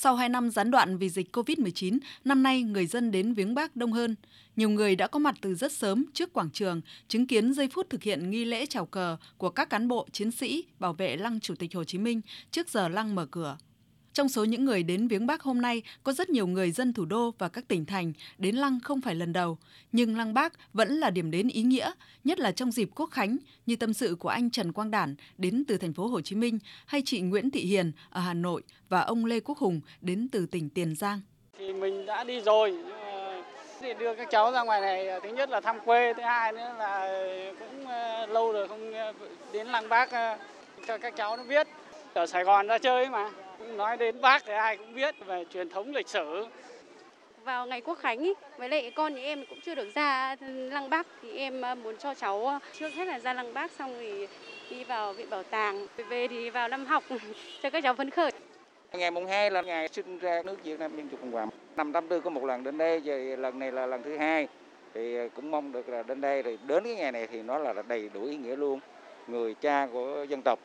Sau 2 năm gián đoạn vì dịch COVID-19, năm nay người dân đến viếng Bác đông hơn. Nhiều người đã có mặt từ rất sớm trước quảng trường, chứng kiến giây phút thực hiện nghi lễ chào cờ của các cán bộ, chiến sĩ bảo vệ lăng Chủ tịch Hồ Chí Minh trước giờ lăng mở cửa. Trong số những người đến viếng Bác hôm nay, có rất nhiều người dân thủ đô và các tỉnh thành đến lăng không phải lần đầu, nhưng lăng Bác vẫn là điểm đến ý nghĩa, nhất là trong dịp Quốc khánh, như tâm sự của anh Trần Quang Đản đến từ thành phố Hồ Chí Minh hay chị Nguyễn Thị Hiền ở Hà Nội và ông Lê Quốc Hùng đến từ tỉnh Tiền Giang. Thì mình đã đi rồi, thì đưa các cháu ra ngoài này thứ nhất là thăm quê, thứ hai nữa là cũng ờ, lâu rồi không ờ, đến lăng Bác ờ, cho các cháu nó biết. Ở Sài Gòn ra chơi mà. Nói đến bác thì ai cũng biết về truyền thống lịch sử. Vào ngày Quốc Khánh ý, với lại con thì em cũng chưa được ra Lăng Bác thì em ờ, muốn cho cháu ờ, trước hết là ra Lăng Bác xong thì đi vào viện bảo tàng. Về thì vào năm học cho các cháu phấn khởi. Ngày mùng 2 là ngày sinh ra nước Việt Nam Dân Chủ Cộng Hòa. Năm 84 có một lần đến đây, rồi lần này là lần thứ hai. Thì cũng mong được là đến đây, rồi đến cái ngày này thì nó là đầy đủ ý nghĩa luôn. Người cha của dân tộc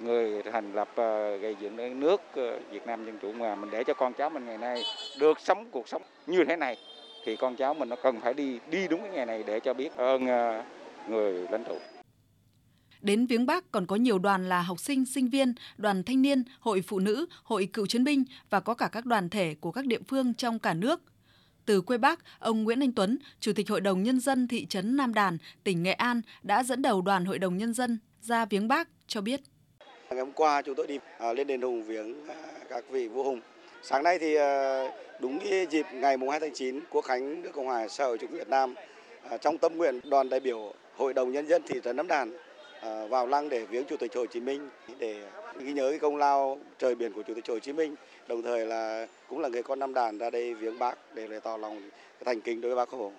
người thành lập ờ, gây dựng nước ờ, Việt Nam Dân Chủ mà mình để cho con cháu mình ngày nay được sống cuộc sống như thế này thì con cháu mình nó cần phải đi đi đúng cái ngày này để cho biết ơn ờ, người lãnh tụ. Đến viếng Bác còn có nhiều đoàn là học sinh, sinh viên, đoàn thanh niên, hội phụ nữ, hội cựu chiến binh và có cả các đoàn thể của các địa phương trong cả nước. Từ quê Bắc, ông Nguyễn Anh Tuấn, Chủ tịch Hội đồng Nhân dân thị trấn Nam Đàn, tỉnh Nghệ An đã dẫn đầu đoàn Hội đồng Nhân dân ra viếng Bác cho biết. Ngày hôm qua chúng tôi đi à, lên đền Hùng viếng à, các vị vua hùng. Sáng nay thì à, đúng cái dịp ngày mùng 2 tháng 9 Quốc khánh nước Cộng hòa xã hội chủ nghĩa Việt Nam trong tâm nguyện đoàn đại biểu Hội đồng nhân dân thị trấn Nam Đàn vào lăng để viếng Chủ tịch Hồ Chí Minh để ghi nhớ cái công lao trời biển của Chủ tịch Hồ Chí Minh, đồng thời là cũng là người con Nam Đàn ra đây viếng bác để bày tỏ lòng thành kính đối với bác Hồ.